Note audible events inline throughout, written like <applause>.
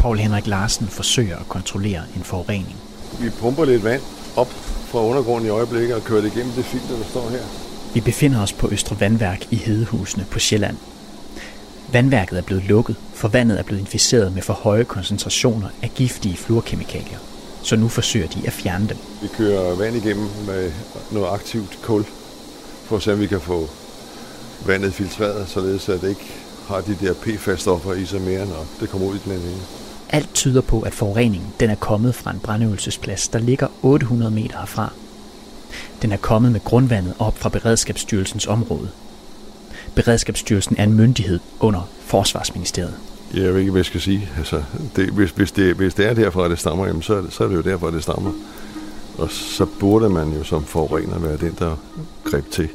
Paul Henrik Larsen forsøger at kontrollere en forurening. Vi pumper lidt vand op fra undergrunden i øjeblikket og kører det igennem det filter, der står her. Vi befinder os på Østre Vandværk i Hedehusene på Sjælland. Vandværket er blevet lukket, for vandet er blevet inficeret med for høje koncentrationer af giftige fluorkemikalier. Så nu forsøger de at fjerne dem. Vi kører vand igennem med noget aktivt kul, for at se, om vi kan få vandet filtreret, således at det ikke har de der PFAS-stoffer i sig mere, når det kommer ud i den anden ende. Alt tyder på, at forureningen den er kommet fra en brandøvelsesplads, der ligger 800 meter herfra. Den er kommet med grundvandet op fra Beredskabsstyrelsens område. Beredskabsstyrelsen er en myndighed under Forsvarsministeriet. Jeg ved ikke, hvad jeg skal sige. Altså, det, hvis, hvis, det, hvis det er derfra, det stammer, jamen, så, er det, så er det jo derfra, det stammer. Og så burde man jo som forurener være den, der greb til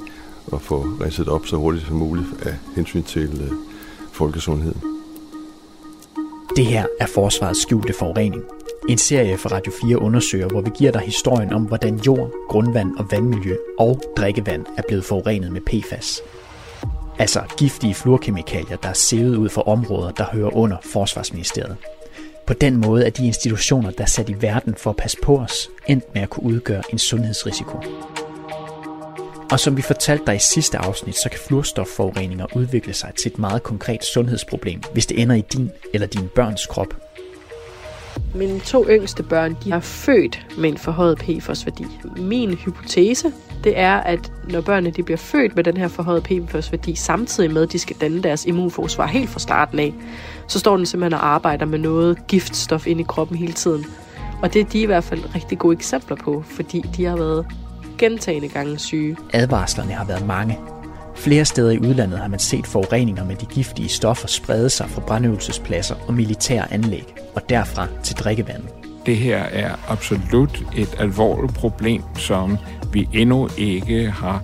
at få renset op så hurtigt som muligt af hensyn til øh, folkesundheden. Det her er Forsvarets skjulte forurening. En serie fra Radio 4 undersøger, hvor vi giver dig historien om, hvordan jord, grundvand og vandmiljø og drikkevand er blevet forurenet med PFAS. Altså giftige fluorkemikalier, der er sivet ud fra områder, der hører under Forsvarsministeriet. På den måde er de institutioner, der er sat i verden for at passe på os, endt med at kunne udgøre en sundhedsrisiko. Og som vi fortalte dig i sidste afsnit, så kan fluorstofforureninger udvikle sig til et meget konkret sundhedsproblem, hvis det ender i din eller din børns krop. Mine to yngste børn, de er født med en forhøjet PFOS-værdi. Min hypotese, det er, at når børnene de bliver født med den her forhøjet PFOS-værdi, samtidig med, at de skal danne deres immunforsvar helt fra starten af, så står den simpelthen og arbejder med noget giftstof ind i kroppen hele tiden. Og det er de i hvert fald rigtig gode eksempler på, fordi de har været gentagende gange syge. Advarslerne har været mange. Flere steder i udlandet har man set forureninger med de giftige stoffer sprede sig fra brandøvelsespladser og militære anlæg, og derfra til drikkevandet. Det her er absolut et alvorligt problem, som vi endnu ikke har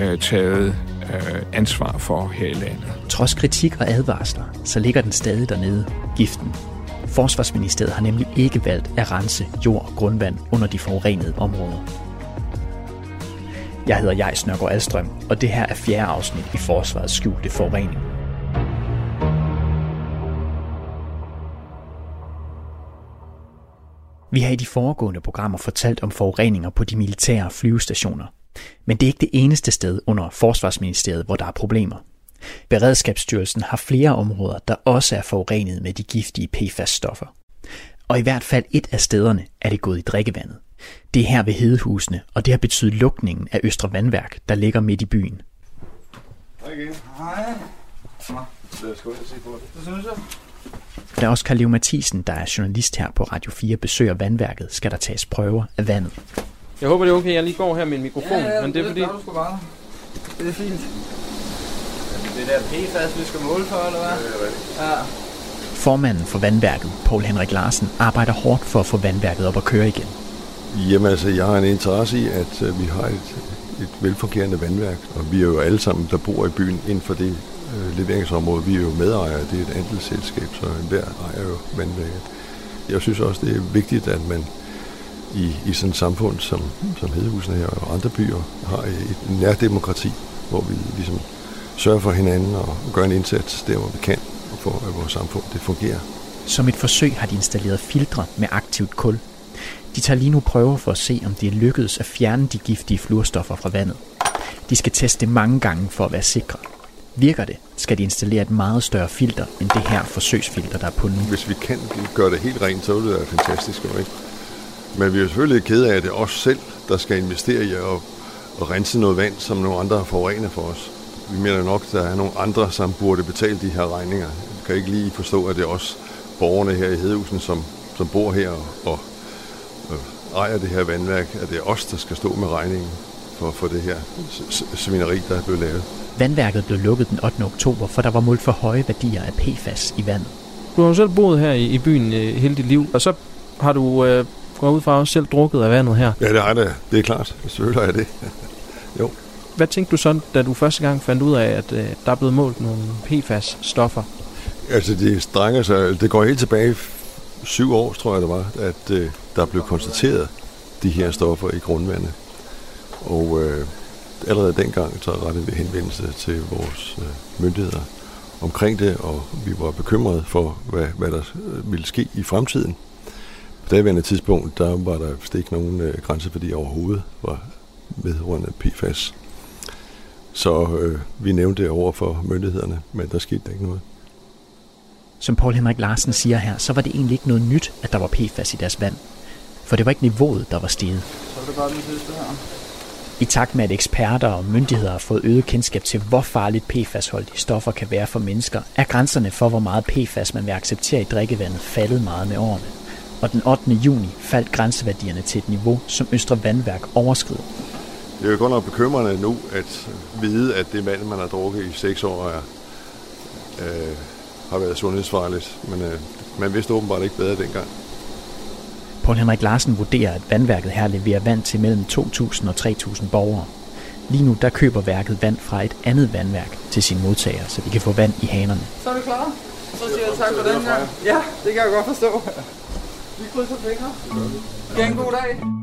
øh, taget øh, ansvar for her i landet. Trods kritik og advarsler, så ligger den stadig dernede, giften. Forsvarsministeriet har nemlig ikke valgt at rense jord og grundvand under de forurenede områder. Jeg hedder Jais Nørgaard Alstrøm, og det her er fjerde afsnit i Forsvarets skjulte forurening. Vi har i de foregående programmer fortalt om forureninger på de militære flyvestationer. Men det er ikke det eneste sted under Forsvarsministeriet, hvor der er problemer. Beredskabsstyrelsen har flere områder, der også er forurenet med de giftige PFAS-stoffer. Og i hvert fald et af stederne er det gået i drikkevandet. Det er her ved Hedehusene, og det har betydet lukningen af Østre Vandværk, der ligger midt i byen. Hej igen. Hej. Lad os gå ind og se på det. Det synes jeg. Da Oskar Leo Mathisen, der er journalist her på Radio 4, besøger vandværket, skal der tages prøver af vandet. Jeg håber, det er okay, jeg lige går her med en mikrofon, Ja, ja, men det er fordi... gør du sgu bare. Det er fint. Det der PFAS, vi skal måle for, eller hvad? Ja. Formanden for vandværket, Paul Henrik Larsen, arbejder hårdt for at få vandværket op at køre igen. Jamen altså, jeg har en interesse i, at øh, vi har et, et velfungerende vandværk, og vi er jo alle sammen, der bor i byen inden for det øh, leveringsområde. Vi er jo medejere, det er et andelsselskab, så enhver ejer jo vandværket. Jeg synes også, det er vigtigt, at man i, i sådan et samfund som, som Hedehusene her og andre byer har et nærdemokrati, hvor vi ligesom sørger for hinanden og gør en indsats der, hvor vi kan, for at vores samfund det fungerer. Som et forsøg har de installeret filtre med aktivt kul. De tager lige nu prøver for at se, om det er lykkedes at fjerne de giftige fluorstoffer fra vandet. De skal teste mange gange for at være sikre. Virker det, skal de installere et meget større filter end det her forsøgsfilter, der er på nu. Hvis vi kan gøre det helt rent, så vil det være fantastisk. Ikke? Men vi er jo selvfølgelig kede af, at det er os selv, der skal investere i at, at rense noget vand, som nogle andre har forurenet for os. Vi mener nok, at der er nogle andre, som burde betale de her regninger. Jeg kan ikke lige forstå, at det er os borgerne her i Hedehusen, som, som bor her og, og ejer det her vandværk, at det er os, der skal stå med regningen for, for det her svineri, der er blevet lavet. Vandværket blev lukket den 8. oktober, for der var målt for høje værdier af PFAS i vandet. Du har jo selv boet her i, i byen øh, hele dit liv, og så har du øh, gået ud fra også selv drukket af vandet her. Ja, det er det. Det er klart. Selvfølgelig er det. <laughs> Hvad tænkte du så, da du første gang fandt ud af, at øh, der er blevet målt nogle PFAS-stoffer? Altså, det strænger sig. Det går helt tilbage syv år, tror jeg det var, at øh, der blev konstateret de her stoffer i grundvandet. Og øh, allerede dengang så rettede vi henvendelse til vores øh, myndigheder omkring det, og vi var bekymrede for, hvad, hvad der øh, ville ske i fremtiden. På daværende tidspunkt, der var der ikke nogen øh, grænseværdi overhovedet var vedrørende PFAS. Så øh, vi nævnte det over for myndighederne, men der skete ikke noget. Som Paul Henrik Larsen siger her, så var det egentlig ikke noget nyt, at der var PFAS i deres vand. For det var ikke niveauet, der var steget. Så er det bare den sidste her. I takt med, at eksperter og myndigheder har fået øget kendskab til, hvor farligt PFAS-holdige stoffer kan være for mennesker, er grænserne for, hvor meget PFAS man vil acceptere i drikkevandet faldet meget med årene. Og den 8. juni faldt grænseværdierne til et niveau, som Østre Vandværk overskrider. Det er jo godt nok bekymrende nu at vide, at det vand, man har drukket i seks år, er, øh, har været sundhedsfarligt. Men øh, man vidste åbenbart ikke bedre dengang. Paul Henrik Larsen vurderer, at vandværket her leverer vand til mellem 2.000 og 3.000 borgere. Lige nu der køber værket vand fra et andet vandværk til sine modtagere, så de kan få vand i hanerne. Så er vi klar. Så siger jeg tak for den her. Ja, det kan jeg godt forstå. Vi krydser fingre. Ha' en god dag.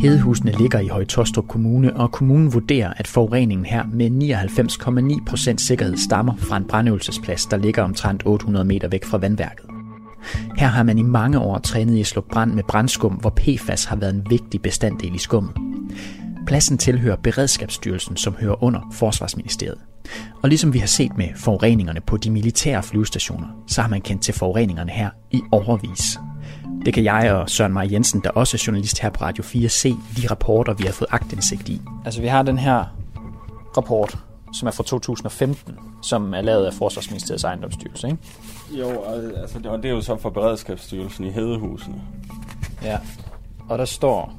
Hedehusene ligger i Højtostrup Kommune, og kommunen vurderer, at forureningen her med 99,9% sikkerhed stammer fra en brandøvelsesplads, der ligger omtrent 800 meter væk fra vandværket. Her har man i mange år trænet i at slå brand med brandskum, hvor PFAS har været en vigtig bestanddel i skummet. Pladsen tilhører Beredskabsstyrelsen, som hører under Forsvarsministeriet. Og ligesom vi har set med forureningerne på de militære flyvestationer, så har man kendt til forureningerne her i overvis. Det kan jeg og Søren Maj Jensen, der også er journalist her på Radio 4, se i de rapporter, vi har fået agtindsigt i. Altså vi har den her rapport, som er fra 2015, som er lavet af Forsvarsministeriets ejendomsstyrelse, ikke? Jo, altså det, og det er jo så for Beredskabsstyrelsen i Hedehusene. Ja, og der står,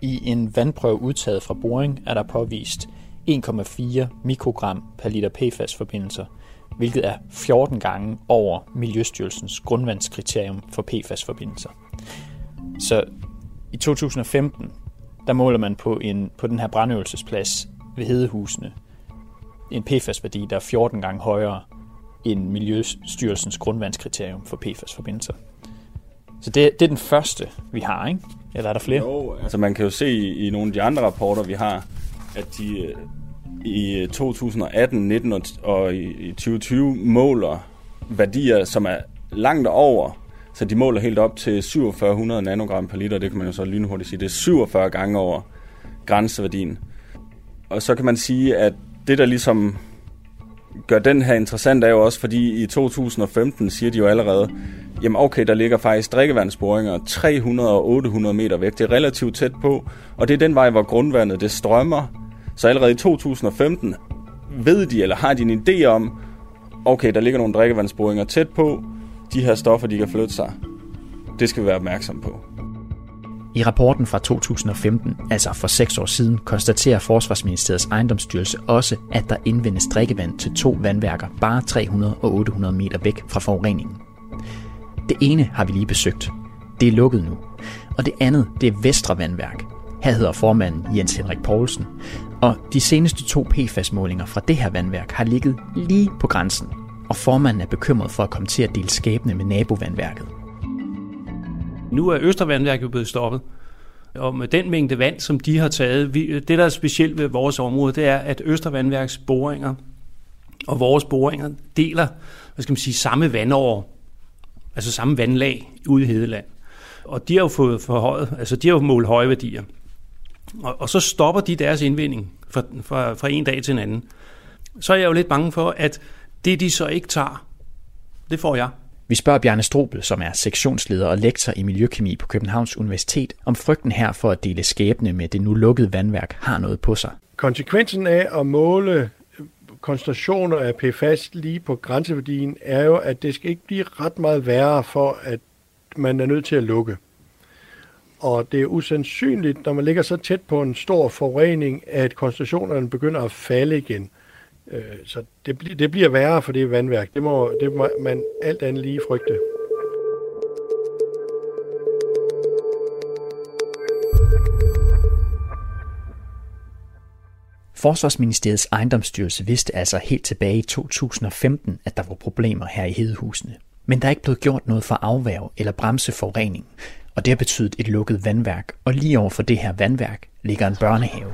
i en vandprøve udtaget fra boring er der påvist 1,4 mikrogram per liter PFAS-forbindelser, hvilket er 14 gange over Miljøstyrelsens grundvandskriterium for PFAS-forbindelser. Så i 2015, der måler man på, en, på den her brandøvelsesplads ved Hedehusene en PFAS-værdi, der er 14 gange højere end Miljøstyrelsens grundvandskriterium for PFAS-forbindelser. Så det, det er den første, vi har, ikke? Eller er der flere? Jo, altså man kan jo se i, nogle af de andre rapporter, vi har, at de i 2018, 19 øh, og i 2020 måler værdier, som er langt over, så de måler helt op til 4700 nanogram per liter, det kan man jo så lynhurtigt sige, det er 47 gange over grænseværdien. Og så kan man sige, at det der ligesom gør den her interessant er jo også, fordi i 2015 siger de jo allerede, jamen okay, der ligger faktisk drikkevandsboringer 300 og 800 meter væk. Det er relativt tæt på, og det er den vej, hvor grundvandet det strømmer. Så allerede i 2015 ved de, eller har de en idé om, okay, der ligger nogle drikkevandsboringer tæt på, de her stoffer, de kan flytte sig. Det skal vi være opmærksom på. I rapporten fra 2015, altså for seks år siden, konstaterer Forsvarsministeriets ejendomsstyrelse også, at der indvendes drikkevand til to vandværker bare 300 og 800 meter væk fra forureningen. Det ene har vi lige besøgt. Det er lukket nu. Og det andet, det er Vestre Vandværk. Her hedder formanden Jens Henrik Poulsen. Og de seneste to PFAS-målinger fra det her vandværk har ligget lige på grænsen. Og formanden er bekymret for at komme til at dele skæbne med nabovandværket. Nu er Østervandværket blevet stoppet. Og med den mængde vand, som de har taget, vi, det der er specielt ved vores område, det er, at Østervandværks boringer og vores boringer deler hvad skal man sige, samme vandår, altså samme vandlag ude i Hedeland. Og de har jo fået forhøjet, altså de har jo målt høje værdier. Og, og så stopper de deres indvinding fra, fra, fra en dag til en anden. Så er jeg jo lidt bange for, at det de så ikke tager, det får jeg. Vi spørger Bjarne Strobel, som er sektionsleder og lektor i miljøkemi på Københavns Universitet, om frygten her for at dele skæbne med det nu lukkede vandværk har noget på sig. Konsekvensen af at måle koncentrationer af PFAS lige på grænseværdien er jo, at det skal ikke blive ret meget værre for, at man er nødt til at lukke. Og det er usandsynligt, når man ligger så tæt på en stor forurening, at koncentrationerne begynder at falde igen. Øh, så det, det bliver værre for det vandværk. Det må, det må man alt andet lige frygte. Forsvarsministeriets ejendomsstyrelse vidste altså helt tilbage i 2015, at der var problemer her i Hedehusene. Men der er ikke blevet gjort noget for afværge eller bremse forureningen, og det har betydet et lukket vandværk, og lige over for det her vandværk ligger en børnehave.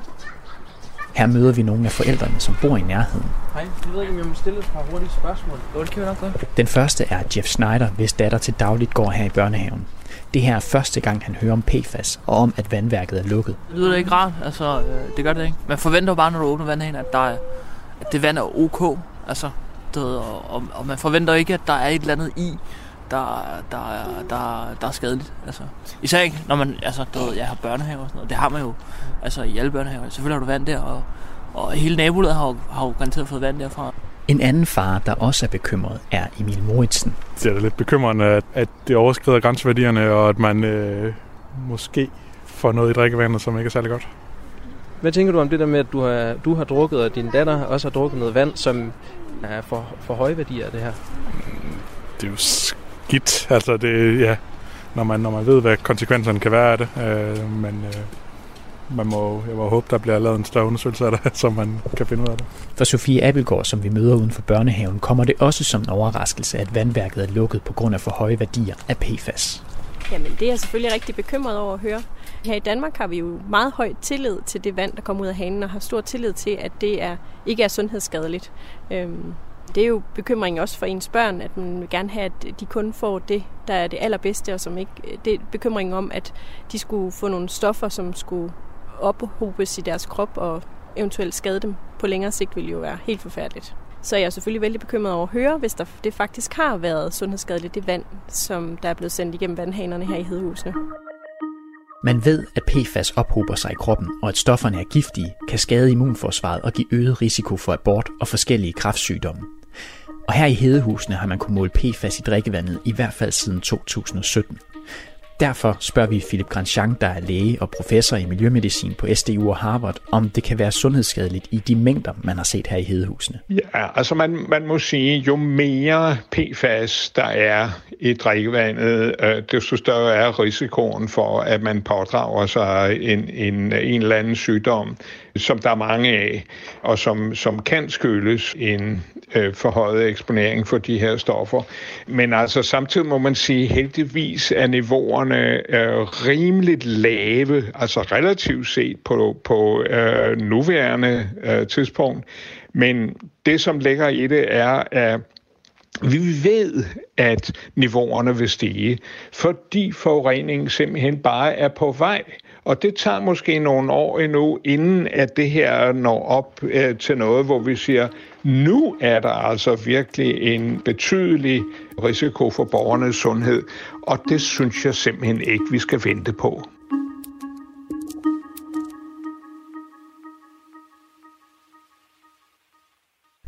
Her møder vi nogle af forældrene, som bor i nærheden. Hej, jeg ved ikke, om jeg må stille et par hurtige spørgsmål. Jo, det kan vi nok godt. Den første er Jeff Snyder, hvis datter til dagligt går her i børnehaven. Det her er første gang, han hører om PFAS og om, at vandværket er lukket. Det lyder da ikke rart. Altså, øh, det gør det ikke. Man forventer jo bare, når du åbner vandhanen, at, der er, at det vand er ok. Altså, det, og, og, og man forventer ikke, at der er et eller andet i, der, der, er, der, der er skadeligt. Altså, især ikke, når man altså, du ved, jeg har børnehaver og sådan noget. Det har man jo altså, i alle børnehaver. Selvfølgelig har du vand der, og, og hele nabolaget har, jo- har jo garanteret fået vand derfra. En anden far, der også er bekymret, er Emil Moritsen. Det er da lidt bekymrende, at, at det overskrider grænseværdierne, og at man øh, måske får noget i drikkevandet, som ikke er særlig godt. Hvad tænker du om det der med, at du har, du har drukket, og din datter også har drukket noget vand, som er for, for høje værdier af det her? Det er jo skidt, altså det, ja, når man, når man ved, hvad konsekvenserne kan være af det. Øh, men øh, man må, jeg må håbe, der bliver lavet en større undersøgelse af det, <laughs> så man kan finde ud af det. For Sofie Abelgaard, som vi møder uden for børnehaven, kommer det også som en overraskelse, at vandværket er lukket på grund af for høje værdier af PFAS. Jamen, det er jeg selvfølgelig rigtig bekymret over at høre. Her i Danmark har vi jo meget høj tillid til det vand, der kommer ud af hanen, og har stor tillid til, at det er, ikke er sundhedsskadeligt. Øhm, det er jo bekymringen også for ens børn, at man vil gerne have, at de kun får det, der er det allerbedste, og som ikke, det er bekymringen om, at de skulle få nogle stoffer, som skulle ophobes i deres krop og eventuelt skade dem på længere sigt, ville jo være helt forfærdeligt. Så jeg er selvfølgelig vældig bekymret over at høre, hvis der, det faktisk har været sundhedsskadeligt, det vand, som der er blevet sendt igennem vandhanerne her i Hedehusene. Man ved, at PFAS ophober sig i kroppen, og at stofferne er giftige, kan skade immunforsvaret og give øget risiko for abort og forskellige kræftsygdomme. Og her i Hedehusene har man kunnet måle PFAS i drikkevandet i hvert fald siden 2017. Derfor spørger vi Philip Grandjean, der er læge og professor i miljømedicin på SDU og Harvard, om det kan være sundhedsskadeligt i de mængder, man har set her i Hedehusene. Ja, altså man, man må sige, jo mere PFAS der er i drikkevandet, øh, desto større er risikoen for, at man pådrager sig en, en, en eller anden sygdom, som der er mange af, og som, som kan skyldes en øh, forhøjet eksponering for de her stoffer. Men altså samtidig må man sige, heldigvis er niveauerne øh, rimeligt lave, altså relativt set på, på øh, nuværende øh, tidspunkt. Men det, som ligger i det, er, at vi ved, at niveauerne vil stige, fordi forureningen simpelthen bare er på vej. Og det tager måske nogle år endnu, inden at det her når op øh, til noget, hvor vi siger, nu er der altså virkelig en betydelig risiko for borgernes sundhed, og det synes jeg simpelthen ikke, vi skal vente på.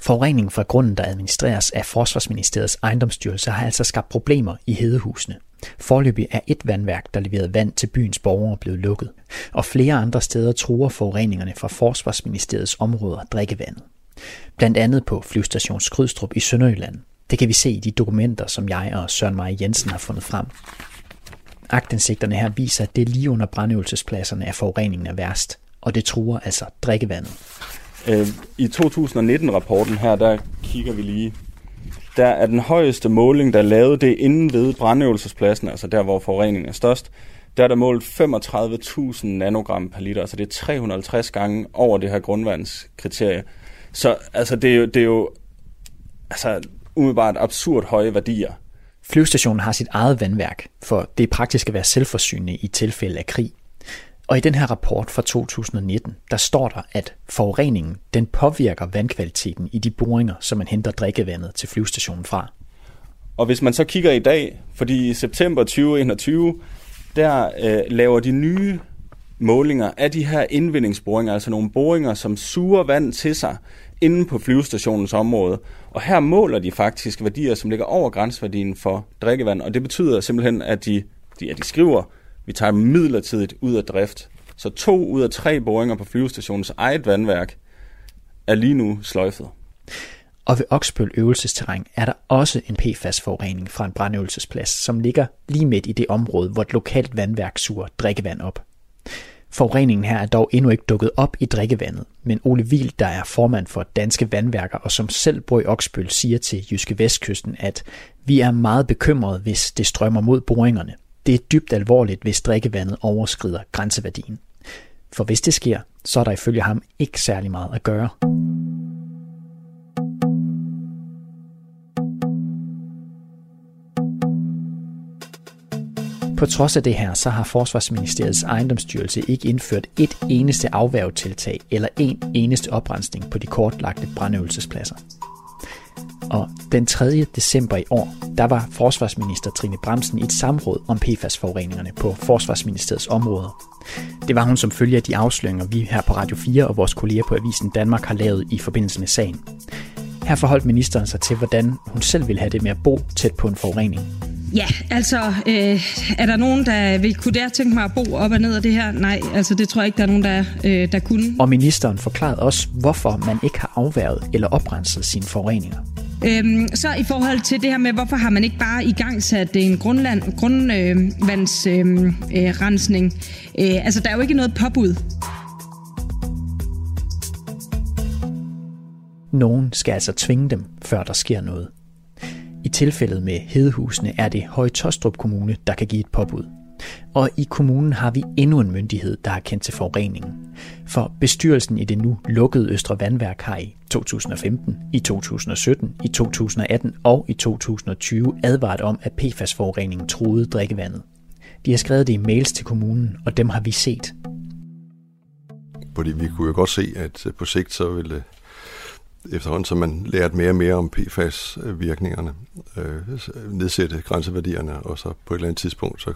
Forureningen fra grunden, der administreres af Forsvarsministeriets ejendomsstyrelse, har altså skabt problemer i hedehusene. Forløbig er et vandværk, der leverede vand til byens borgere, blevet lukket, og flere andre steder truer forureningerne fra Forsvarsministeriets områder drikkevandet. Blandt andet på flyvstation Skrydstrup i Sønderjylland. Det kan vi se i de dokumenter, som jeg og Søren Marie Jensen har fundet frem. Agtindsigterne her viser, at det lige under brandøvelsespladserne, er forureningen er værst, og det truer altså drikkevandet. Øh, I 2019-rapporten her, der kigger vi lige. Der er den højeste måling, der er lavet, det er inden ved brandøvelsespladsen, altså der, hvor forureningen er størst. Der er der målt 35.000 nanogram per liter, altså det er 350 gange over det her grundvandskriterie. Så altså, det er jo, det er jo altså, umiddelbart absurd høje værdier. Flyvestationen har sit eget vandværk, for det er praktisk at være selvforsynende i tilfælde af krig. Og i den her rapport fra 2019, der står der, at forureningen den påvirker vandkvaliteten i de boringer, som man henter drikkevandet til flyvestationen fra. Og hvis man så kigger i dag, fordi i september 2021, der øh, laver de nye målinger af de her indvindingsboringer, altså nogle boringer, som suger vand til sig inde på flyvestationens område. Og her måler de faktisk værdier, som ligger over grænseværdien for drikkevand, og det betyder simpelthen, at de, de, at de skriver, vi tager dem midlertidigt ud af drift. Så to ud af tre boringer på flyvestationens eget vandværk er lige nu sløjfet. Og ved Oksbøl øvelsesterræn er der også en PFAS-forurening fra en brandøvelsesplads, som ligger lige midt i det område, hvor et lokalt vandværk suger drikkevand op. Forureningen her er dog endnu ikke dukket op i drikkevandet, men Ole Vild, der er formand for Danske Vandværker og som selv bor i Oksbøl, siger til Jyske Vestkysten, at vi er meget bekymrede, hvis det strømmer mod boringerne. Det er dybt alvorligt, hvis drikkevandet overskrider grænseværdien. For hvis det sker, så er der ifølge ham ikke særlig meget at gøre. På trods af det her, så har Forsvarsministeriets ejendomsstyrelse ikke indført et eneste afværgetiltag eller en eneste oprensning på de kortlagte brandøvelsespladser. Og den 3. december i år, der var forsvarsminister Trine Bremsen i et samråd om PFAS-forureningerne på Forsvarsministeriets områder. Det var hun som følge af de afsløringer, vi her på Radio 4 og vores kolleger på Avisen Danmark har lavet i forbindelse med sagen. Her forholdt ministeren sig til, hvordan hun selv ville have det med at bo tæt på en forurening. Ja, altså, øh, er der nogen, der vil kunne der tænke mig at bo op og ned af det her? Nej, altså det tror jeg ikke, der er nogen, der, øh, der kunne. Og ministeren forklarede også, hvorfor man ikke har afværget eller oprenset sine forureninger. Øhm, så i forhold til det her med, hvorfor har man ikke bare i gang sat en grundland, grundvandsrensning? Øh, øh, øh, altså, der er jo ikke noget påbud. Nogen skal altså tvinge dem, før der sker noget. I tilfældet med Hedehusene er det Høje Tostrup Kommune, der kan give et påbud. Og i kommunen har vi endnu en myndighed, der har kendt til forureningen. For bestyrelsen i det nu lukkede Østre Vandværk har i 2015, i 2017, i 2018 og i 2020 advaret om, at PFAS-forureningen truede drikkevandet. De har skrevet det i mails til kommunen, og dem har vi set. Fordi vi kunne jo godt se, at øh, på sigt så ville øh, efterhånden som man lærte mere og mere om PFAS-virkningerne, øh, øh, nedsætte grænseværdierne, og så på et eller andet tidspunkt, så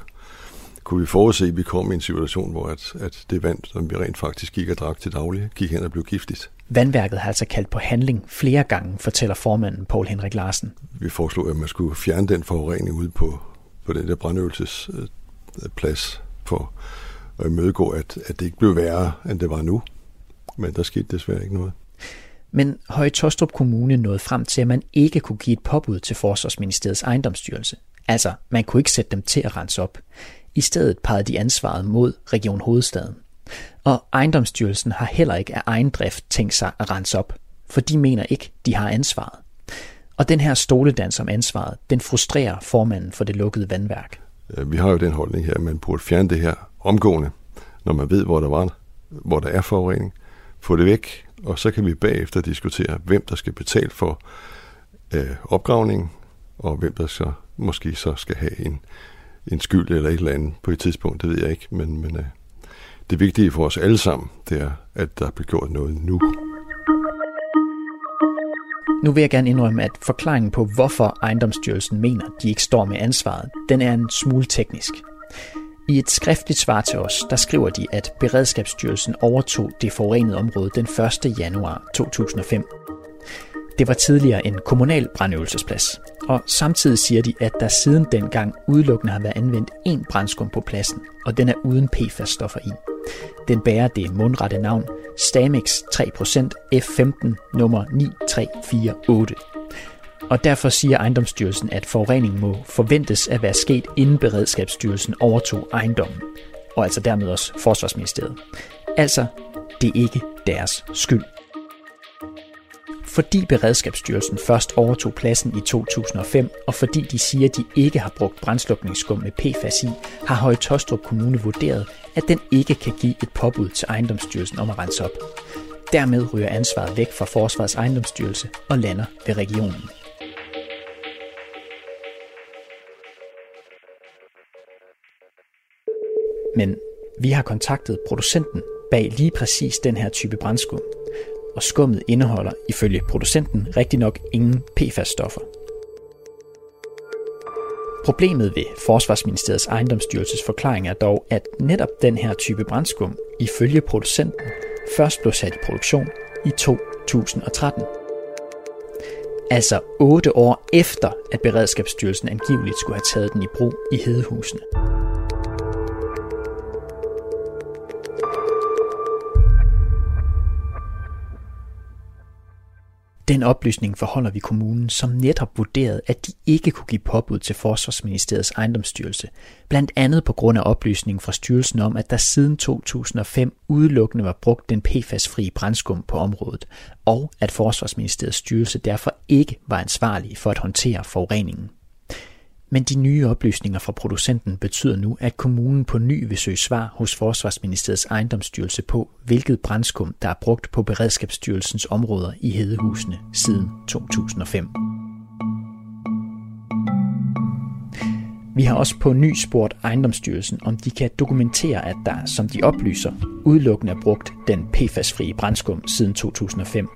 kunne vi forudse, at vi kom i en situation, hvor at, at det vand, som vi rent faktisk gik og drak til daglig, gik hen og blev giftigt. Vandværket har altså kaldt på handling flere gange, fortæller formanden Paul Henrik Larsen. Vi foreslog, at man skulle fjerne den forurening ud på, på den der brandøvelsesplads for at imødegå, at, at det ikke blev værre, end det var nu. Men der skete desværre ikke noget. Men Høje Tostrup Kommune nåede frem til, at man ikke kunne give et påbud til Forsvarsministeriets ejendomsstyrelse. Altså, man kunne ikke sætte dem til at rense op. I stedet pegede de ansvaret mod Region Hovedstaden. Og ejendomsstyrelsen har heller ikke af egen drift tænkt sig at rense op, for de mener ikke, de har ansvaret. Og den her stoledans om ansvaret, den frustrerer formanden for det lukkede vandværk. Øh, vi har jo den holdning her, at man burde fjerne det her omgående, når man ved, hvor der, var, hvor der er forurening. Få det væk, og så kan vi bagefter diskutere, hvem der skal betale for øh, opgravningen, og hvem der så måske så skal have en, en skyld eller et eller andet på et tidspunkt, det ved jeg ikke, men, men øh, det vigtige for os alle sammen, det er, at der bliver gjort noget nu. Nu vil jeg gerne indrømme, at forklaringen på, hvorfor ejendomsstyrelsen mener, de ikke står med ansvaret, den er en smule teknisk. I et skriftligt svar til os, der skriver de, at Beredskabsstyrelsen overtog det forurenede område den 1. januar 2005. Det var tidligere en kommunal brandøvelsesplads, og samtidig siger de, at der siden dengang udelukkende har været anvendt én brandskum på pladsen, og den er uden PFAS-stoffer i. Den bærer det mundrette navn Stamex 3% F15 nummer 9348. Og derfor siger ejendomsstyrelsen, at forureningen må forventes at være sket inden Beredskabsstyrelsen overtog ejendommen, og altså dermed også Forsvarsministeriet. Altså, det er ikke deres skyld. Fordi Beredskabsstyrelsen først overtog pladsen i 2005, og fordi de siger, at de ikke har brugt brændslukningsskum med PFAS i, har Høje Tostrup Kommune vurderet, at den ikke kan give et påbud til ejendomsstyrelsen om at rense op. Dermed ryger ansvaret væk fra Forsvarets ejendomsstyrelse og lander ved regionen. Men vi har kontaktet producenten bag lige præcis den her type brændskum, og skummet indeholder ifølge producenten rigtig nok ingen PFAS-stoffer. Problemet ved Forsvarsministeriets ejendomsstyrelses forklaring er dog, at netop den her type brændskum ifølge producenten først blev sat i produktion i 2013. Altså 8 år efter, at Beredskabsstyrelsen angiveligt skulle have taget den i brug i Hedehusene. Den oplysning forholder vi kommunen, som netop vurderede, at de ikke kunne give påbud til Forsvarsministeriets ejendomsstyrelse, blandt andet på grund af oplysningen fra styrelsen om, at der siden 2005 udelukkende var brugt den PFAS-frie brændskum på området, og at Forsvarsministeriets styrelse derfor ikke var ansvarlig for at håndtere forureningen. Men de nye oplysninger fra producenten betyder nu, at kommunen på ny vil søge svar hos Forsvarsministeriets ejendomsstyrelse på, hvilket brændskum, der er brugt på Beredskabsstyrelsens områder i Hedehusene siden 2005. Vi har også på ny spurgt ejendomsstyrelsen, om de kan dokumentere, at der, som de oplyser, udelukkende er brugt den PFAS-frie brændskum siden 2005.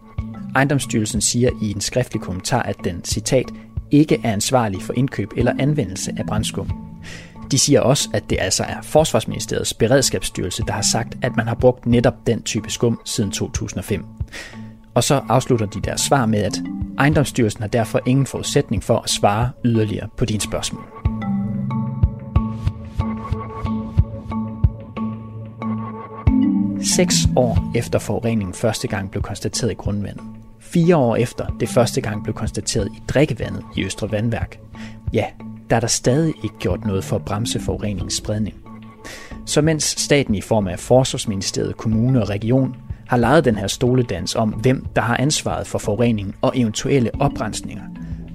Ejendomsstyrelsen siger i en skriftlig kommentar, at den, citat, ikke er ansvarlig for indkøb eller anvendelse af brændskum. De siger også, at det altså er Forsvarsministeriets beredskabsstyrelse, der har sagt, at man har brugt netop den type skum siden 2005. Og så afslutter de deres svar med, at ejendomsstyrelsen har derfor ingen forudsætning for at svare yderligere på dine spørgsmål. Seks år efter forureningen første gang blev konstateret i grundvandet. Fire år efter det første gang blev konstateret i drikkevandet i Østre Vandværk. Ja, der er der stadig ikke gjort noget for at bremse forureningens spredning. Så mens staten i form af Forsvarsministeriet, kommune og region har lejet den her stoledans om, hvem der har ansvaret for forureningen og eventuelle oprensninger,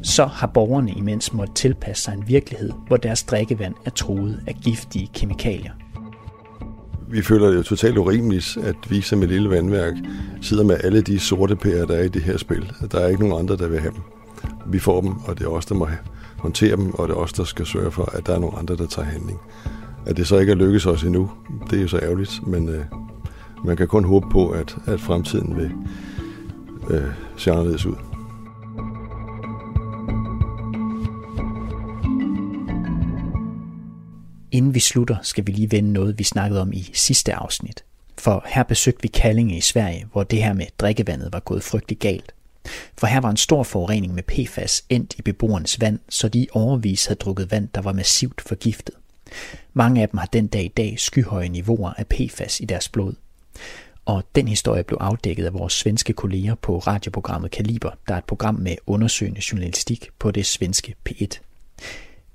så har borgerne imens måtte tilpasse sig en virkelighed, hvor deres drikkevand er truet af giftige kemikalier vi føler det jo totalt urimeligt, at vi som et lille vandværk sidder med alle de sorte pærer, der er i det her spil. Der er ikke nogen andre, der vil have dem. Vi får dem, og det er os, der må håndtere dem, og det er os, der skal sørge for, at der er nogle andre, der tager handling. At det så ikke er lykkes os endnu, det er jo så ærgerligt, men øh, man kan kun håbe på, at, at fremtiden vil øh, se anderledes ud. Inden vi slutter, skal vi lige vende noget, vi snakkede om i sidste afsnit. For her besøgte vi Kallinge i Sverige, hvor det her med drikkevandet var gået frygtelig galt. For her var en stor forurening med PFAS endt i beboernes vand, så de overvis havde drukket vand, der var massivt forgiftet. Mange af dem har den dag i dag skyhøje niveauer af PFAS i deres blod. Og den historie blev afdækket af vores svenske kolleger på radioprogrammet Kaliber, der er et program med undersøgende journalistik på det svenske P1.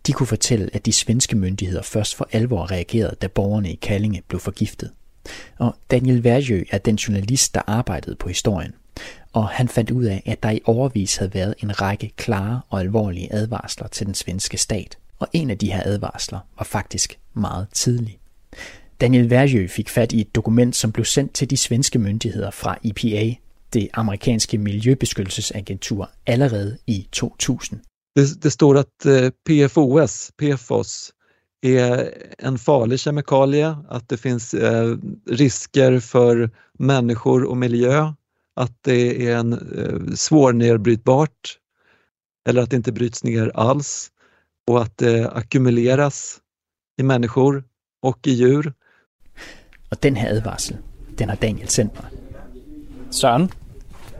De kunne fortælle, at de svenske myndigheder først for alvor reagerede, da borgerne i Kallinge blev forgiftet. Og Daniel Verjø er den journalist, der arbejdede på historien. Og han fandt ud af, at der i overvis havde været en række klare og alvorlige advarsler til den svenske stat. Og en af de her advarsler var faktisk meget tidlig. Daniel Verjø fik fat i et dokument, som blev sendt til de svenske myndigheder fra EPA, det amerikanske miljøbeskyttelsesagentur, allerede i 2000. Det, det står att eh, PFOS, PFOS, är en farlig kemikalie, att det finns eh, risker för människor och miljö, att det är en eh, svårnedbrytbart eller att det inte bryts ner alls och att det ackumuleras i människor och i djur. Och den här advarsel, den har Daniel sendt mig. Søren,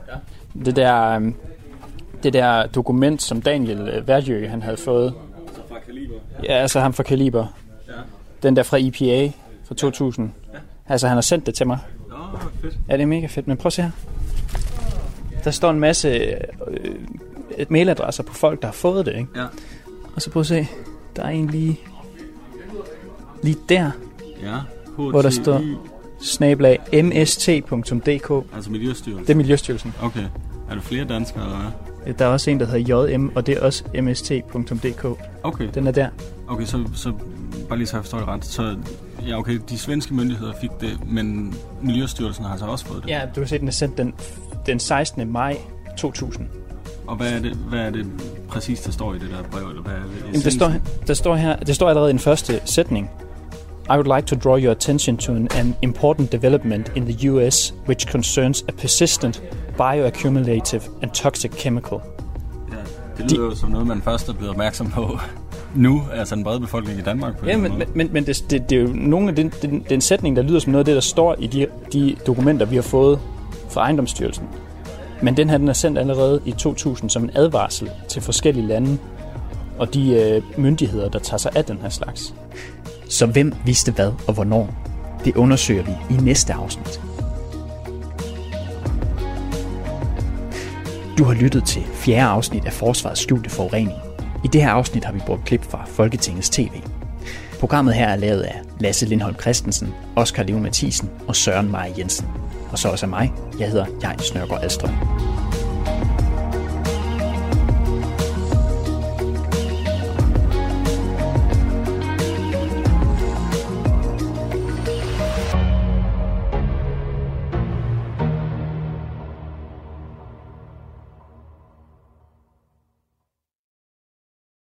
ja. det der det der dokument, som Daniel øh, Værjø han havde fået. Altså fra Kaliber? Ja, altså ham fra Kaliber. Ja. Den der fra EPA fra 2000. Ja. Altså han har sendt det til mig. Nå, fedt. Ja, det er mega fedt. Men prøv at se her. Der står en masse øh, mailadresser på folk, der har fået det, ikke? Ja. Og så prøv at se. Der er en lige, lige der. Ja. Hvor der står snablag mst.dk. Altså Miljøstyrelsen? Det er Miljøstyrelsen. Okay. Er der flere danskere, eller hvad? Der er også en, der hedder JM, og det er også mst.dk. Okay. Den er der. Okay, så, så bare lige så jeg forstår det ret. Så ja, okay, de svenske myndigheder fik det, men Miljøstyrelsen har altså også fået det? Ja, du kan se, den er sendt den, den 16. maj 2000. Og hvad er, det, hvad er det præcis, der står i det der brev? Eller hvad er det, Jamen, der, står, der står her, det står allerede i den første sætning. I would like to draw your attention to an, an important development in the US which concerns a persistent bioaccumulative and toxic chemical. Ja, det lyder De, jo som noget, man først er blevet opmærksom på <laughs> nu, altså den brede befolkning i Danmark. På ja, men, men, men det, det, det er jo nogle af den, den, den sætning, der lyder som noget af det, der står i de, de dokumenter, vi har fået fra ejendomsstyrelsen. Men den her, den er sendt allerede i 2000 som en advarsel til forskellige lande og de øh, myndigheder, der tager sig af den her slags. Så hvem vidste hvad og hvornår? Det undersøger vi i næste afsnit. Du har lyttet til fjerde afsnit af Forsvarets skjulte forurening. I det her afsnit har vi brugt klip fra Folketingets TV. Programmet her er lavet af Lasse Lindholm Christensen, Oskar Leo Mathisen og Søren Maja Jensen. Og så også af mig. Jeg hedder Jens Nørgaard Alstrøm.